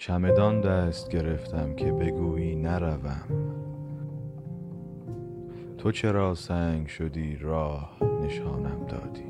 چمدان دست گرفتم که بگویی نروم. تو چرا سنگ شدی راه نشانم دادی؟